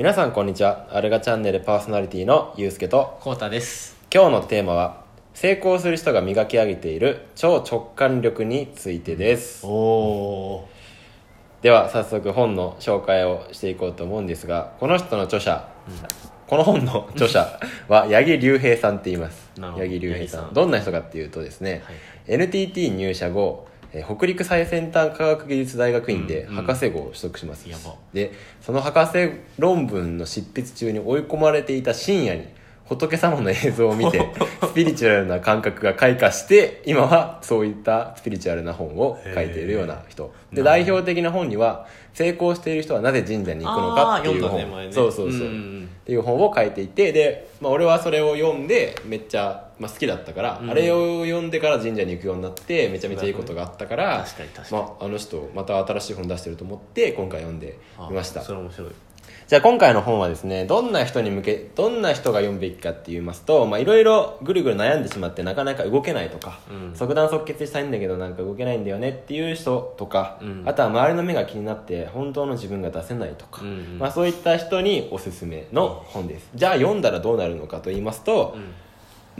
皆さんこんにちは。アルガチャンネルパーソナリティのゆうすけと。コータです。今日のテーマは成功する人が磨き上げている超直感力についてです。おおでは早速本の紹介をしていこうと思うんですがこの人の著者、この本の著者は八木隆平さんって言います。八木隆平さん。どんな人かっていうとですね、はい NTT 入社後えー北陸最先端科学技術大学院でうん博士号を取得します、やば。でその博士論文の執筆中に追い込まれていた深夜に仏様の映像を見て スピリチュアルな感覚が開花して今はそういったスピリチュアルな本を書いているような人。で代表的な本には成功している人はなぜ神社に行くのかっていう本、ね前ね。そうそうそう、うんうん。っていう本を書いていてで、まあ、俺はそれを読んでめっちゃ、まあ、好きだったから、うん。あれを読んでから神社に行くようになってめちゃめちゃいいことがあったから確かに確かに。まあ、あの人また新しい本出してると思って今回読んでみました。それ面白い。じゃあ今回の本はですねどんな人に向けどんな人が読むべきかって言いますとまあいろいろぐるぐる悩んでしまってなかなか動けないとか、うん。即断即決したいんだけどなんか動けないんだよねっていう人とか、うん。あとは周りの目が気になって本当の自分が出せないとか、うんうん。まあ、そういった人におすすめの本です。じゃあ読んだらどうなるのかと言いますと、うん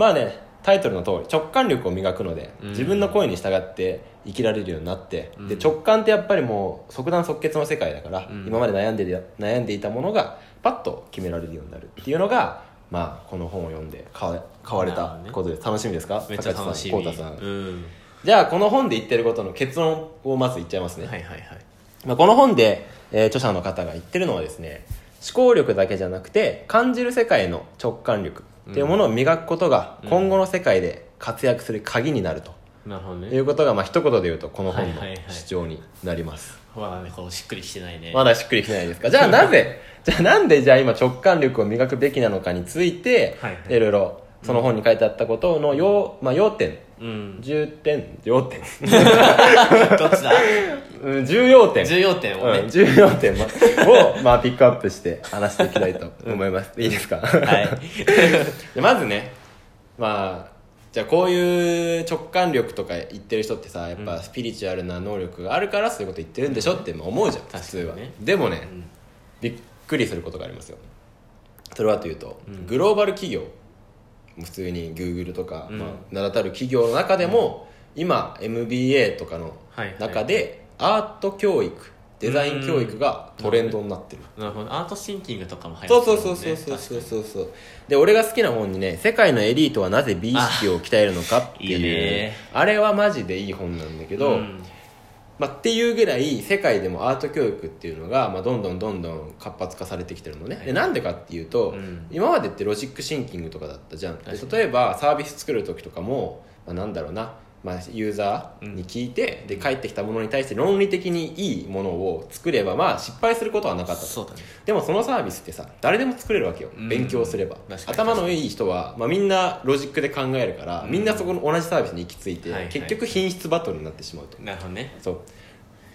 まあねタイトルの通り直感力を磨くので、うん。自分の声に従って生きられるようになって、うん。で直感ってやっぱりもう即断即決の世界だから、うん。今まで悩んでい悩んでいたものがパッと決められるようになるっていうのが、まあ、この本を読んで買われたことです、楽しみですか？めっちゃ楽しみ。坂地さんじゃあこの本で言ってることの結論をまず言っちゃいますね、はいはいはい。まあ、この本で、えー著者の方が言ってるのはですね思考力だけじゃなくて感じる世界の直感力っていうものを磨くことが今後の世界で活躍する鍵になると。なるほどね。いうことが、まあ一言で言うとこの本の主張になります、まだねこうしっくりしてないね。まだしっくりきてないですか。じゃあ なぜじゃあなんでじゃあ今直感力を磨くべきなのかについて、はいはい。いろいろその本に書いてあったことの要,、まあ、要点うん。重点要点どっちだ？うん重要点重要点をね、うん、重要点まを、まあ、ピックアップして話していきたいと思います、いいですか？はい。でまずねまあじゃあこういう直感力とか言ってる人ってさやっぱスピリチュアルな能力があるからそういうこと言ってるんでしょってまあ思うじゃん、普通は、でもね、ん。びっくりすることがありますよ。それはというと、うん。グローバル企業普通に Google とか、うん。まあ、名だたる企業の中でも、今 MBA とかのはい中で、アート教育デザイン教育がトレンドになってる、なるほど。アートシンキングとかも入ってそうそうそうそうそううそうそうで俺が好きな本にね「世界のエリートはなぜ美意識を鍛えるのか」っていうあれはマジでいい本なんだけど、んまあ、っていうぐらい世界でもアート教育っていうのが、まあ、どんどんどんどん活発化されてきてるのね、でなんでかっていうと、うん。今までってロジックシンキングとかだったじゃん。例えばサービス作る時とかも、まあ、なんだろうな、まあ、ユーザーに聞いて、で返ってきたものに対して論理的にいいものを作れば、まあ、失敗することはなかったと。そうだね。でもそのサービスってさ誰でも作れるわけよ、うん。勉強すれば。頭のいい人は、まあ、みんなロジックで考えるから、うん。みんなそこの同じサービスに行き着いて、はいはい。結局品質バトルになってしまうと。なるほどね。そう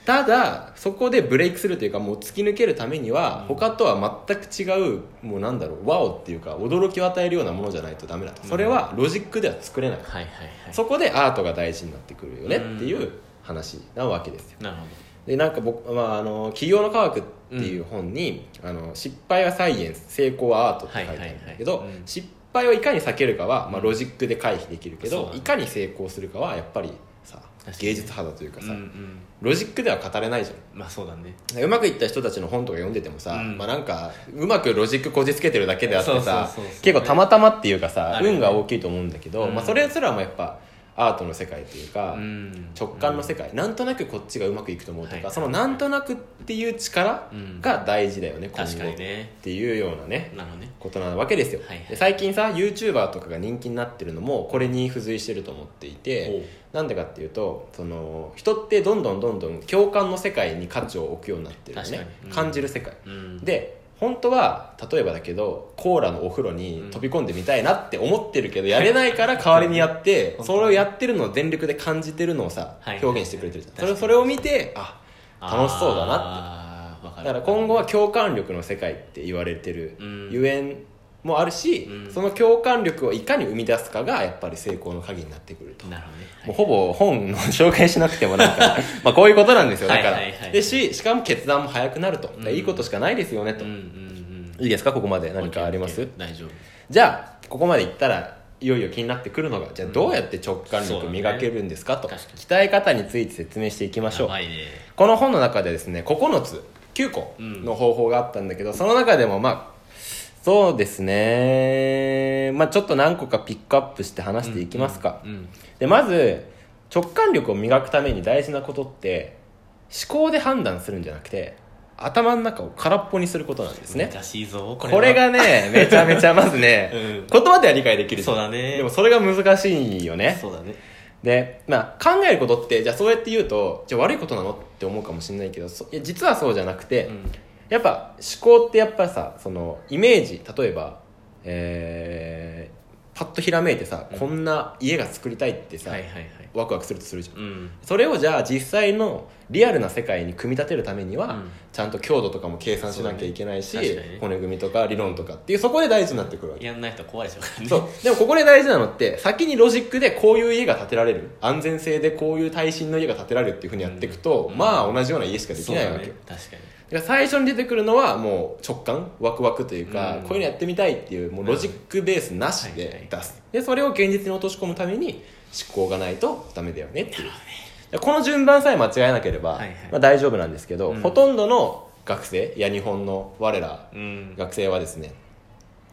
ただそこでブレイクするというかもう突き抜けるためには、他とは全く違うもうなんだろう wow っていうか驚きを与えるようなものじゃないとダメだと。それはロジックでは作れない、はいはいはい。そこでアートが大事になってくるよねっていう話なわけですよ。なるほどでなんか僕、まあ、あの起業の科学っていう本に、あの失敗はサイエンス成功はアートって書いてあるんだけど、はいはいはい。うん。失敗をいかに避けるかは、まあ、ロジックで回避できるけど、いかに成功するかはやっぱり芸術肌というかさ、どうんうん。ロジックでは語れないじゃん。まあそうだね。うまくいった人たちの本とか読んでてもさ、うん。まあなんかうまくロジックこじつけてるだけであってさ結構たまたまっていうかさ、運が大きいと思うんだけど、うん。まあ、それすらもやっぱアートの世界というか、うん。直感の世界、なんとなくこっちがうまくいくと思うとか、はい。そのなんとなくっていう力うん。が大事だよね、今後確かにね。っていうようなねことなわけですよ、で最近さ YouTuber とかが人気になってるのもこれに付随してると思っていてなんでかっていうとその人ってどんどんどんどん共感の世界に価値を置くようになってるのね。感じる世界、うん。で本当は例えばだけどコーラのお風呂に飛び込んでみたいなって思ってるけどやれないから 代わりにやってそれをやってるのを全力で感じてるのをさはい。表現してくれてるじゃん。それそれを見てあ楽しそうだなって。だから今後は共感力の世界って言われてるうん。ゆえんもあるし、うん。その共感力をいかに生み出すかがやっぱり成功の鍵になってくると。なるほどね。もうほぼ本の紹介しなくてもなんか まあこういうことなんですよ。だから、はいはい。はいでししかも決断も早くなると、いいことしかないですよねと、うんうんうんいいですか？ここまで。何かあります？大丈夫。じゃあここまでいったらいよいよ気になってくるのがじゃあどうやって直感力そうだね。磨けるんですかと。確かに。鍛え方について説明していきましょう。ね。この本の中でですね9つ9個の方法があったんだけど、その中でもまあそうですね。まあちょっと何個かピックアップして話していきますか、うんでまず直感力を磨くために大事なことって思考で判断するんじゃなくて頭の中を空っぽにすることなんですね。難しいぞここれがねめちゃめちゃまずね、うん。言葉では理解できるそうだね。でもそれが難しいよね。そうだね。で、まあ、考えることってじゃあそうやって言うとじゃあ悪いことなの？って思うかもしれないけどそいや実はそうじゃなくて、うんやっぱ思考ってやっぱさそのイメージ例えばえー、パッとひらめいてさ、こんな家が作りたいってさ、はいはいはい。ワクワクするとするじゃん。うん。それをじゃあ実際のリアルな世界に組み立てるためには、うん。ちゃんと強度とかも計算しなきゃいけないし、ね。骨組みとか理論とかっていうそこで大事になってくるわけ。やんないと怖いでしょそう。でもここで大事なのって先にロジックでこういう家が建てられる。安全性でこういう耐震の家が建てられるっていうふうにやっていくと、うん。まあ同じような家しかできないわけ。よ、確かにだから最初に出てくるのはもう直感ワクワクというか、うん。こういうのやってみたいっていうもうロジックベースなしで出す、でそれを現実に落とし込むために思考がないとダメだよねっていう。でこの順番さえ間違えなければ、はいはい。まあ、大丈夫なんですけど、うん。ほとんどの学生いや日本の我らうん。学生はですね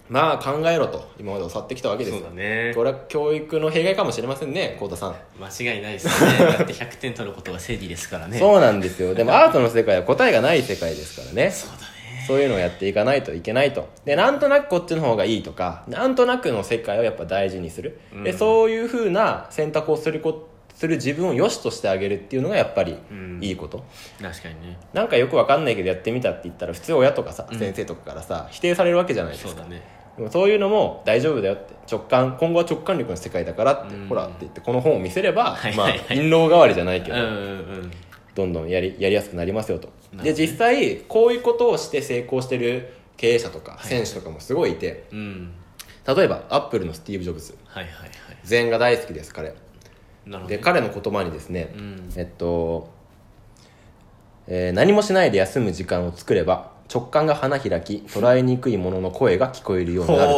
まあ考えろと今まで教わってきたわけですそうよだね。これは教育の弊害かもしれませんね幸田さん、間違いないですね。だって100点取ることが正義ですからね。そうなんですよ。でもアートの世界は答えがない世界ですからね。そうだね。そういうのをやっていかないといけないと。でなんとなくこっちの方がいいとかなんとなくの世界をやっぱ大事にする、でうん。そういうふうな選択をするこする自分を良しとしてあげるっていうのがやっぱりうん。いいこと、確かにね。なんかよくわかんないけどやってみたって言ったら普通親とかさ、うん。先生とかからさ否定されるわけじゃないですか。そうだね。でもそういうのも大丈夫だよって。直感今後は直感力の世界だからって、うん。ほらって言ってこの本を見せれば、まあはいはいはい。印籠代わりじゃないけど、うんうんうん。どんどんやりやりやすくなりますよと。ね。で実際こういうことをして成功してる経営者とかい。選手とかもすごいいて、うん。例えばアップルのスティーブ・ジョブズ。はいはいはい。禅が大好きです彼ね。で彼の言葉にですね、うん。えっと、えー何もしないで休む時間を作れば直感が花開き捉えにくいものの声が聞こえるようになる。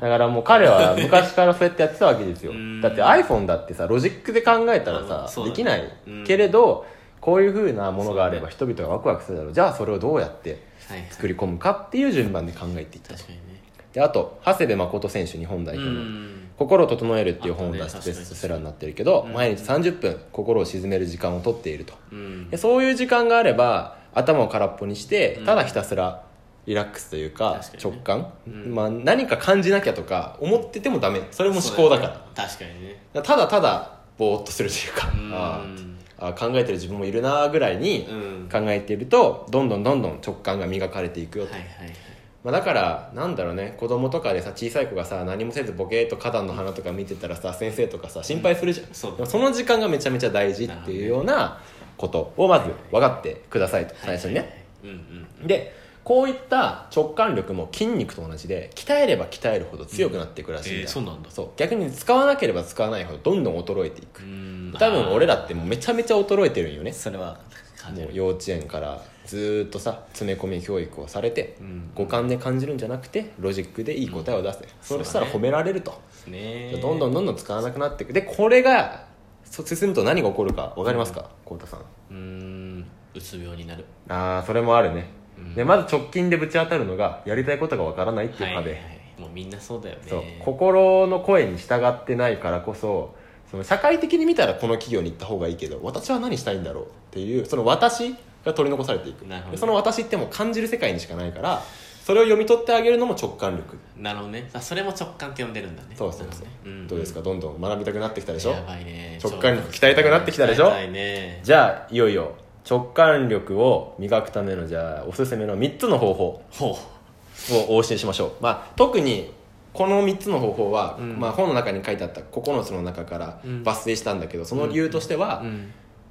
だからもう彼は昔からそうやってやってたわけですよ。うん。だって iPhone だってさロジックで考えたらうんさ、ね。できない、うん。けれどこういう風なものがあればそ人々がワクワクするだろう。じゃあそれをどうやってはいはい。作り込むかっていう順番で考えていった確かにね。であと長谷部誠選手日本代う表の。ん「心を整える」っていう本を出してベストセラーになってるけど、うん。毎日30分心を鎮める時間をとっていると。うん。でそういう時間があれば頭を空っぽにしてうん。ただひたすらリラックスというか直感、うん。まあ、何か感じなきゃとか思っててもダメ。それも思考だから。確かにね。ただただぼーっとするというかうん。あーあー考えてる自分もいるなーぐらいにうん。考えているとどんどんどんどん直感が磨かれていくよと、はいはいはいまあ、だからなんだろうね。子供とかでさ小さい子がさ何もせずボケーっと花壇の花とか見てたらさ先生とかさ心配するじゃん、その時間がめちゃめちゃ大事っていうようなことをまず分かってくださいと最初にね、でこういった直感力も筋肉と同じで鍛えれば鍛えるほど強くなっていくらしいんだ。よ、えーそうなんだ。そう。逆に使わなければ使わないほどどんどん衰えていく。うん。多分俺らってもうめちゃめちゃ衰えてるんよね。それはもう幼稚園からずーっとさ詰め込み教育をされて、うん。五感で感じるんじゃなくてロジックでいい答えを出せ、それしたら褒められると、ね。どんどんどんどん使わなくなっていく。でこれがそ進むと何が起こるか分かりますか浩太さん。うーんうつ病になる。ああそれもあるね、うん。でまず直近でぶち当たるのがやりたいことが分からないっていう壁、はいはい。もうみんなそうだよね。そう。心の声に従ってないからこそその社会的に見たらこの企業に行った方がいいけど私は何したいんだろうっていうその私が取り残されていく。その私ってもう感じる世界にしかないからそれを読み取ってあげるのも直感力。なるほどね。あそれも直感って呼んでるんだね。そうそうそう、ねんどうですか？どんどん学びたくなってきたでしょ？やばいね。直感力鍛えたくなってきたでしょ？ね。じゃあいよいよ直感力を磨くためのじゃあおすすめの3つの方法ほをお教えしましょう、まあ、特にこの3つの方法は、うん。まあ、本の中に書いてあった9つの中からうん。抜粋したんだけど、その理由としては、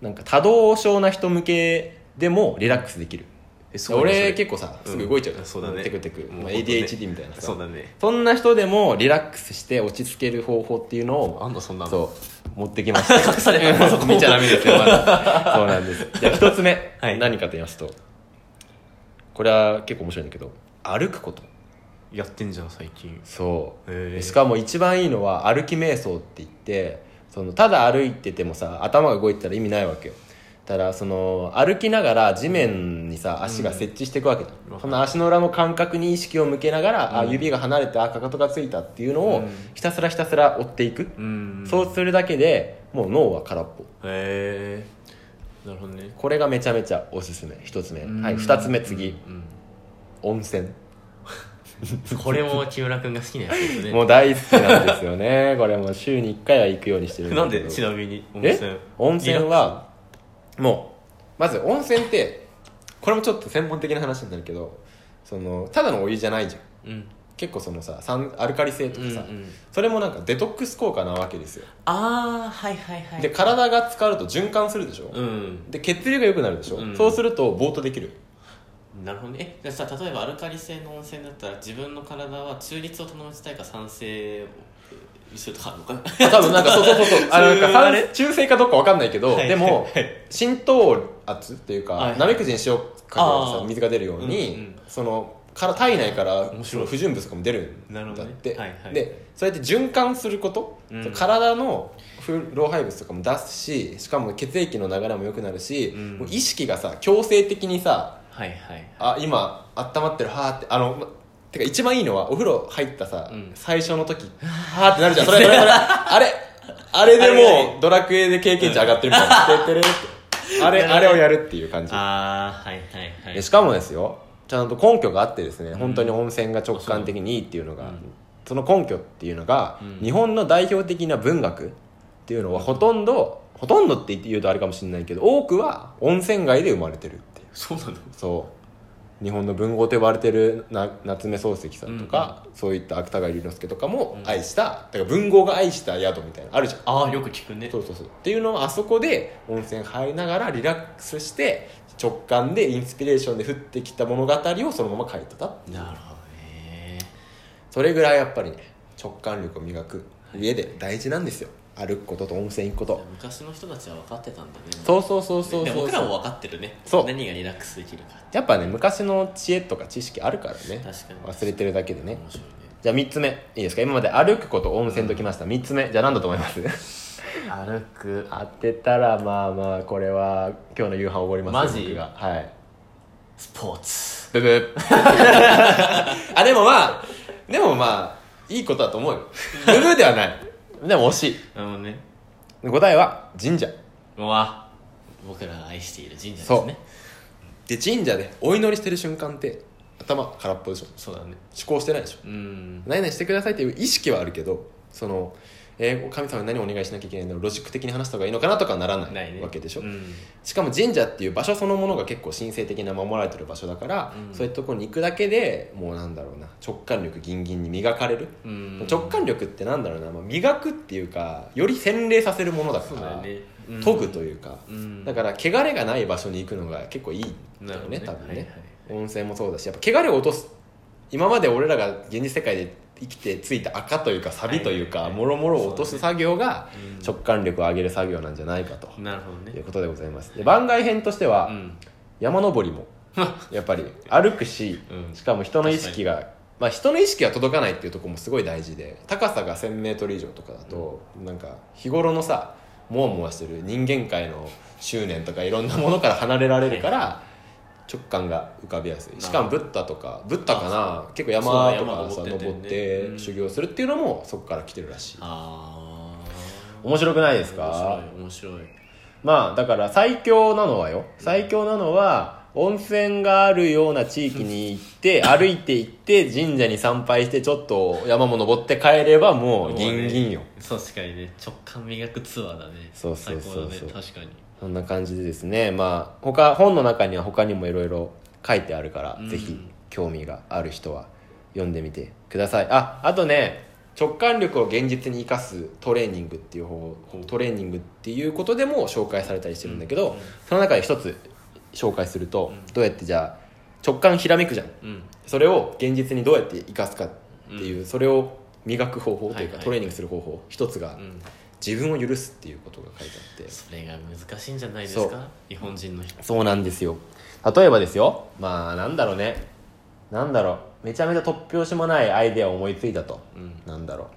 なんか多動症な人向けでもリラックスできる。俺結構さすぐ動いちゃうじゃん、そうだね。テクテク、まあ、ADHD みたいなさ。そうだね。そんな人でもリラックスして落ち着ける方法っていうのをあんのそんなの。そう持ってきました。隠されてるそこ見ちゃダメですよまだ。そうなんです。じゃあ一つ目、はい。何かと言いますとこれは結構面白いんだけど歩くことやってんじゃん最近。そう、へー。しかも一番いいのは歩き瞑想って言ってそのただ歩いててもさ頭が動いてたら意味ないわけよ。ただその歩きながら地面にさ足が設置していくわけんその足の裏の感覚に意識を向けながら、あうん。指が離れてあかかとがついたっていうのをうん。ひたすらひたすら追っていく、うん。そうするだけでもう脳は空っぽ。へえなるほどね。これがめちゃめちゃおすすめ。一つ目、はい二つ目次、うん。温泉 これも木村君が好きなやつですね。もう大好きなんですよね。これも週に1回は行くようにしてるんなんでちなみに温え泉？温泉はもうまず温泉ってこれもちょっと専門的な話になるけどそのただのお湯じゃないじゃん。うん。結構そのさ酸アルカリ性とかさ、うんうんそれもなんかデトックス効果なわけですよ、ああはいはいはいで体が使うと循環するでしょ、うん。で血流が良くなるでしょ、うん。そうするとボートできるなるほどね。えじゃあさ例えばアルカリ性の温泉だったら自分の体は中立を保ちたいか酸性をするとかあるのかな？多分なんかそうそうそうそう。あのなんか中性かどうかわかんないけど、はい。でもはい。浸透圧っていうか、はい。なめくじに塩かけたらさ水が出るように、うんうん。そのから体内から不純物とかも出るんだって、はいはい。でそうやって循環すること、うん。体の不老廃物とかも出すししかも血液の流れも良くなるし、うん。もう意識がさ強制的にさはいはいあ今温まってるはーって。あのまてか一番いいのはお風呂入ったさ、うん。最初の時はーってなるじゃん。それ それそれあれあれでもうドラクエで経験値上がってるみたいな。てってれってあれあれをやるっていう感じ。ああはいはいはい。でしかもですよちゃんと根拠があってですね、本当に温泉が直感的にいいっていうのが、うん。その根拠っていうのが、うん。日本の代表的な文学っていうのはほとんど、ほとんどって言うとあれかもしれないけど多くは温泉街で生まれてるってそうなの？そう。日本の文豪と呼ばれてるな夏目漱石さんとか、そういった芥川龍之介とかもうん。愛した、だから文豪が愛した宿みたいなのあるじゃん。ああよく聞くね。そうそうそう。っていうのをあそこで温泉入りながらリラックスして直感でインスピレーションで降ってきた物語をそのまま書いてたなるほどね。それぐらいやっぱりね直感力を磨く上で大事なんですよ歩くことと温泉行くこと。昔の人たちは分かってたんだね。そうそうそうそうでそう。僕らも分かってるね。そう。何がリラックスできるかやっぱね昔の知恵とか知識あるからね。確かに。忘れてるだけでね。面白いね。じゃあ3つ目。いいですか？今まで歩くこと温泉ときました、3つ目。じゃあ何だと思います？歩く。当てたらまあまあこれは今日の夕飯おごりますよマジ？僕が。はい。スポーツ。ブブ あでもまあでもまあいいことだと思うよ。ブブではないでも惜しあのね。い答えは神社。うわ。僕らが愛している神社ですね。で神社でお祈りしてる瞬間って頭空っぽでしょ。そうだね。思考してないでしょ。うん。何々してくださいっていう意識はあるけどその、えー神様に何をお願いしなきゃいけないんだろうロジック的に話した方がいいのかなとかはならないわけでしょ、うん。しかも神社っていう場所そのものが結構神聖的な守られてる場所だから、うん。そういうところに行くだけでもうなんだろうな直感力ギンギンに磨かれる、うん。直感力ってなんだろうな、まあ、磨くっていうかより洗練させるものだから研ぐというか、うん。だから汚れがない場所に行くのが結構いいんだよねね。多分ね、はいはい。温泉もそうだしやっぱ汚れを落とす。今まで俺らが現実世界で生きてついた赤というかサビというかはい。はいはいもろもろを落とす作業がうん直感力を上げる作業なんじゃないかと。なるほどね。いうことでございます。で番外編としては、うん。山登りも やっぱり歩くし、うん。しかも人の意識がまあ人の意識が届かないっていうところもすごい大事で高さが 1000m 以上とかだと、なんか日頃のさモワモワしてる人間界の執念とかいろんなものから離れられるから直感が浮かびやすい。しかもブッダとかブッダかな？結構山とかさ登って修行するっていうのもそこから来てるらしい。ああ面白くないですか？面白い面白い。まあだから最強なのはよ。最強なのは温泉があるような地域に行って歩いて行って神社に参拝してちょっと山も登って帰ればもうギンギンよ。そう確かにね。直感磨くツアーだね。そうそうそうそう。ね。確かにそんな感じでですね。まあ他本の中には他にもいろいろ書いてあるから、うん。ぜひ興味がある人は読んでみてください。ああとね直感力を現実に生かすトレーニングっていう方トレーニングっていうことでも紹介されたりしてるんだけど、うん。その中で一つ紹介すると、うん。どうやってじゃあ直感ひらめくじゃん。うん。それを現実にどうやって生かすかっていう、それを磨く方法というか、トレーニングする方法一つが、うん自分を許すっていうことが書いてあって。それが難しいんじゃないですか？日本人の人。そうなんですよ。例えばですよ。まあなんだろうね。なんだろめちゃめちゃ突拍子もないアイデアを思いついたと、うん。なんだろう。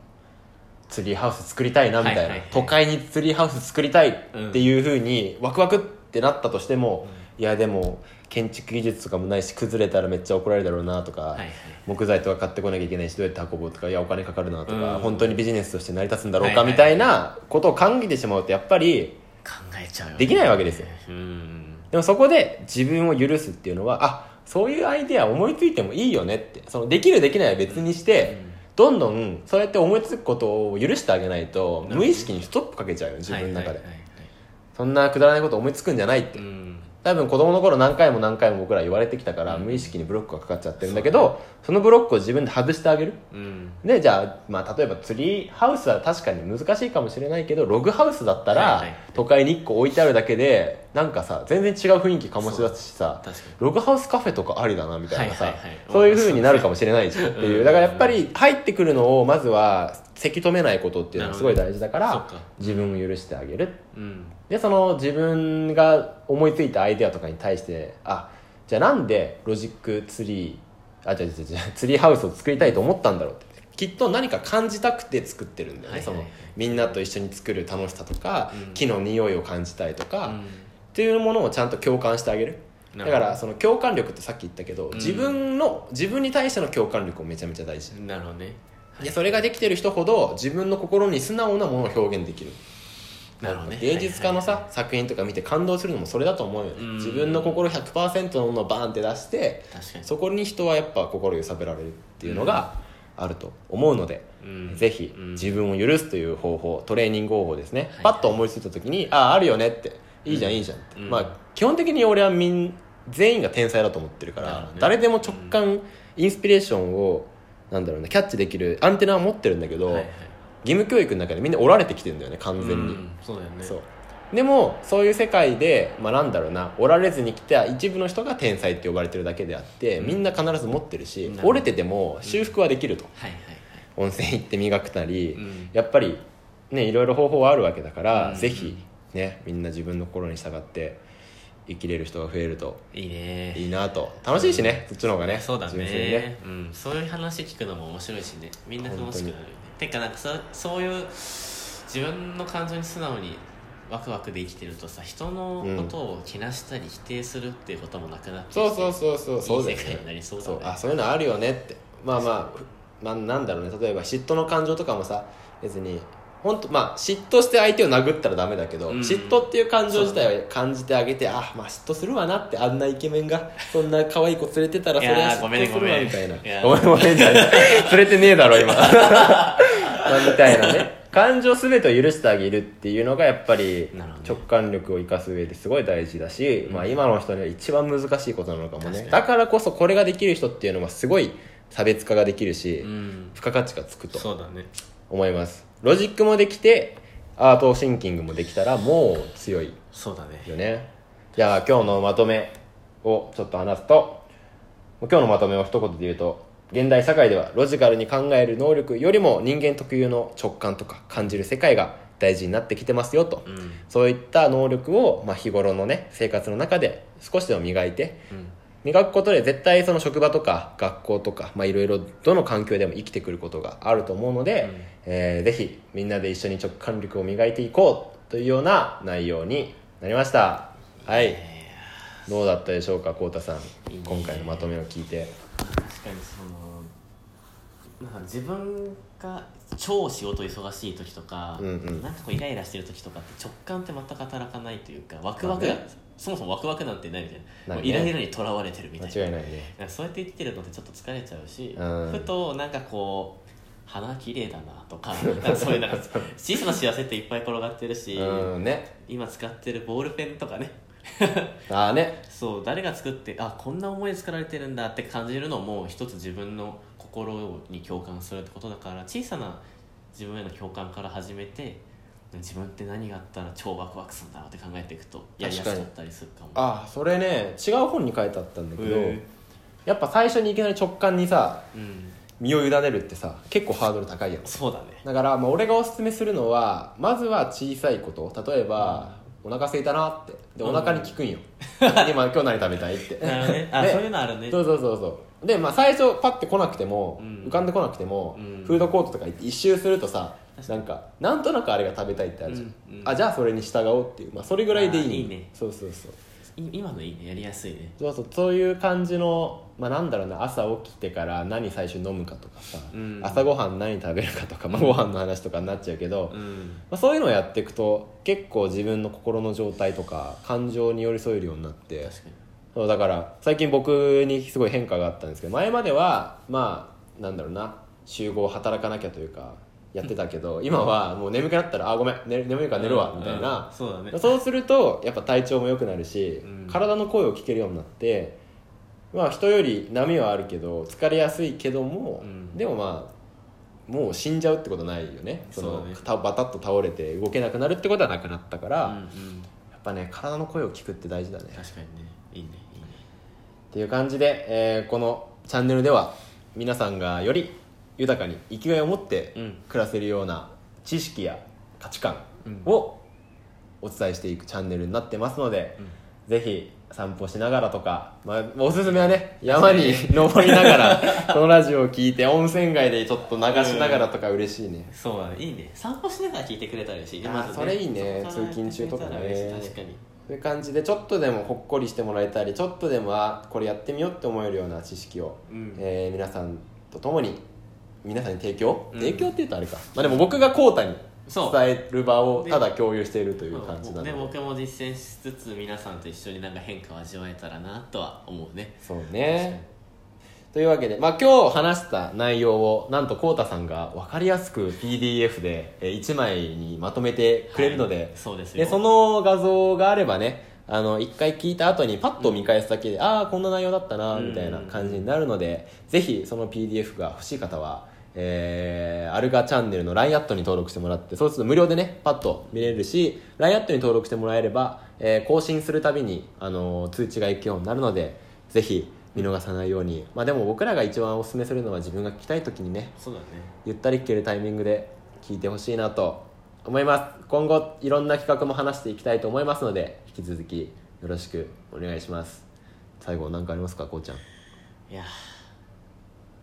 ツリーハウス作りたいなみたいな、はいはいはい。都会にツリーハウス作りたいっていうふうにワクワクってなったとしても、いやでも建築技術とかもないし崩れたらめっちゃ怒られるだろうなとか、はいはい。木材とか買ってこなきゃいけないしどうやって運ぼうとかいやお金かかるなとか、うん。本当にビジネスとして成り立つんだろうかみたいなことを考えてしまうとやっぱり考えちゃうできないわけですよ。うん。でもそこで自分を許すっていうのはあそういうアイデア思いついてもいいよねって。そのできるできないは別にして、どんどんそうやって思いつくことを許してあげないと無意識にストップかけちゃうよ自分の中で、はいはいはいはい。そんなくだらないこと思いつくんじゃないって、うん多分子供の頃何回も何回も僕ら言われてきたから、うん。無意識にブロックがかかっちゃってるんだけどそのブロックを自分で外してあげる。うん。でじゃあ、まあ、例えばツリーハウスは確かに難しいかもしれないけどログハウスだったら、都会に1個置いてあるだけでなんかさ全然違う雰囲気醸し出すしさログハウスカフェとかありだなみたいなさ、はいはいはい。そういう風になるかもしれないじゃんっていう。うん。だからやっぱり入ってくるのをまずはせき止めないことっていうのがすごい大事だから自分を許してあげるうんでその自分が思いついたアイデアとかに対してあじゃあなんでロジックツリーあじゃあじゃあじゃあツリーハウスを作りたいと思ったんだろうって。きっと何か感じたくて作ってるんだよね、はいはいはい。そのみんなと一緒に作る楽しさとか、うん。木の匂いを感じたいとか、うん。っていうものをちゃんと共感してあげる。だからその共感力ってさっき言ったけど、ん。自分の自分に対しての共感力もめちゃめちゃ大事なるほどね。でそれができてる人ほど自分の心に素直なものを表現できるなるほどね。芸術家のさ、はいはい作品とか見て感動するのもそれだと思うよね。うん。自分の心100%のものをバーンって出して確かに。そこに人はやっぱ心揺さぶられるっていうのがあると思うので、うん。ぜひうん。自分を許すという方法トレーニング方法ですね、はいパッと思いついた時にあああるよねって。いいじゃん、いいじゃんって、うん。まあ基本的に俺はみん全員が天才だと思ってるから、ね。誰でも直感、インスピレーションをなんだろうねキャッチできるアンテナは持ってるんだけど、はいはい義務教育の中でみんな折られてきてるんだよね完全に、うんそうだよね。そう。でもそういう世界で、まあ、なんだろうな折られずに来た一部の人が天才って呼ばれてるだけであって、みんな必ず持ってるし、折れてても修復はできると、はいはいはい。温泉行って磨くなり、うん。やっぱりねいろいろ方法はあるわけだから、うん。ぜひねみんな自分の心に従って生きれる人が増えるといいね。いいなと。楽しいしね、そっちの方がね。そうだ純粋にね。うん、そういう話聞くのも面白いしね。みんな楽しくなるてかなんかそそういう自分の感情に素直にワクワクで生きてるとさ人のことをけなしたり否定するっていうこともなくなってきてそうそうそうそうそういい世界になりそうだね。あそういうのあるよねって。まあまあまあなんだろうね。例えば嫉妬の感情とかもさ別に本当まあ嫉妬して相手を殴ったらダメだけど、うん。嫉妬っていう感情自体は感じてあげてあまあ嫉妬するわなってあんなイケメンがそんな可愛い子連れてたらそれはいやーごめんね嫉妬するわごめん。みたいな。いや。ごめんごめんじゃない連れてねえだろ今まあみたいなね。感情全てを許してあげるっていうのがやっぱり直感力を生かす上ですごい大事だし、まあ、今の人には一番難しいことなのかもね。だからこそこれができる人っていうのはすごい差別化ができるし、うん。付加価値がつくとそうだね。思います。ロジックもできてアートシンキングもできたらもう強いそうだねよね。じゃあ今日のまとめをちょっと話すと今日のまとめを一言で言うと現代社会ではロジカルに考える能力よりも人間特有の直感とか感じる世界が大事になってきてますよと、うん。そういった能力を、まあ、日頃のね生活の中で少しでも磨いてうん。磨くことで絶対その職場とか学校とかまあいろいろどの環境でも生きてくることがあると思うので、えーぜひみんなで一緒に直感力を磨いていこうというような内容になりました。はい。どうだったでしょうかこうたさん。今回のまとめを聞いて。確かにそのなんか自分が超仕事忙しい時とか、うんうん。なんかこうイライラしてる時とかって直感って全く働かないというかワクワクが、まあねそもそもワクワクなんてないみたいな。ないね。もうイライラにとらわれてるみたいな。間違いないね。なんかそうやって生きてるのってちょっと疲れちゃうし、うんふとなんかこう花綺麗だなとか なんかそういうなんか小さな幸せっていっぱい転がってるし、うんね。今使ってるボールペンとかね ああね。そう誰が作ってあこんな思いで作られてるんだって感じるのも一つ自分の心に共感するってことだから小さな自分への共感から始めて自分って何があったら超ワクワクするんだろうって考えていくとやりやすかったりするかも。あそれね違う本に書いてあったんだけどへやっぱ最初にいきなり直感にさうん。身を委ねるってさ結構ハードル高いやん。そうだね。だから、まあ、俺がおすすめするのはまずは小さいこと。例えば、お腹空いたなって。でお腹に効くんよ、今今日何食べたいって。なるほどね。あそういうのあるね。そうそうそうそう。で、まあ、最初パッて来なくても、うん。浮かんでこなくても、うん。フードコートとか行って一周するとさなんかなんとなくあれが食べたいってあるじゃん、うんうん。あじゃあそれに従おうっていう、まあ、それぐらいでいいあーいいね。そうそうそう。い今のいいね。やりやすいね。そうそうそういう感じの、まあ、なんだろうな朝起きてから何最初に飲むかとかさ、うん。朝ごはん何食べるかとか、まあ、ご飯の話とかになっちゃうけど、まうん。あ、そういうのをやっていくと結構自分の心の状態とか感情に寄り添えるようになってそうだから最近僕にすごい変化があったんですけど前まではまあなんだろうな集合働かなきゃというかやってたけど今はもう眠くなったら「あごめん、ね、眠いから寝るわ」みたいな。うん。そうだね。そうするとやっぱ体調も良くなるし、うん。体の声を聞けるようになってまあ人より波はあるけど疲れやすいけども、うん。でもまあもう死んじゃうってことないよね。そのね。たバタッと倒れて動けなくなるってことはなくなったから、やうんうん。っぱね体の声を聞くって大事だね。確かにね。いいねいいね。っていう感じで、えーこのチャンネルでは皆さんがより豊かに生きがいを持ってうん。暮らせるような知識や価値観うん。をお伝えしていくチャンネルになってますので、ぜひ散歩しながらとか、まあ、おすすめはね山に登りながらこのラジオを聞いて温泉街でちょっと流しながらとか嬉しいね、そうだね。いいね。散歩しながら聞いてくれたら嬉しいあーまずそれいいね。通勤中とかね。確かに。そういう感じでちょっとでもほっこりしてもらえたりちょっとでもあこれやってみようって思えるような知識を、うん。えー皆さんと共に皆さんに提供、うん。提供って言うとあれか、まあ、でも僕がコウタに伝える場をただ共有しているという感じなので。で僕も実践しつつ皆さんと一緒になんか変化を味わえたらなとは思うね。そうね。というわけで、まあ、今日話した内容をなんとコウタさんが分かりやすく PDF で1枚にまとめてくれるので,、はい。そうですよ。でその画像があればねあの一回聞いた後にパッと見返すだけで、ああこんな内容だったなみたいな感じになるので、ぜひその PDF が欲しい方は、えーアルガチャンネルの LINE アットに登録してもらってそうすると無料でねパッと見れるし LINE アットに登録してもらえれば、えー更新するたびに、あの通知がいくようになるのでぜひ見逃さないように。まあでも僕らが一番おすすめするのは自分が聞きたい時にねそうだね。ゆったり聞けるタイミングで聞いてほしいなと思います。今後いろんな企画も話していきたいと思いますので引き続きよろしくお願いします。最後何かありますかこうちゃん。いやー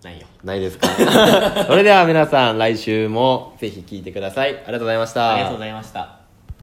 ないよ。ないですか？それでは皆さん来週もぜひ聞いてください。ありがとうございました。ありがとうございました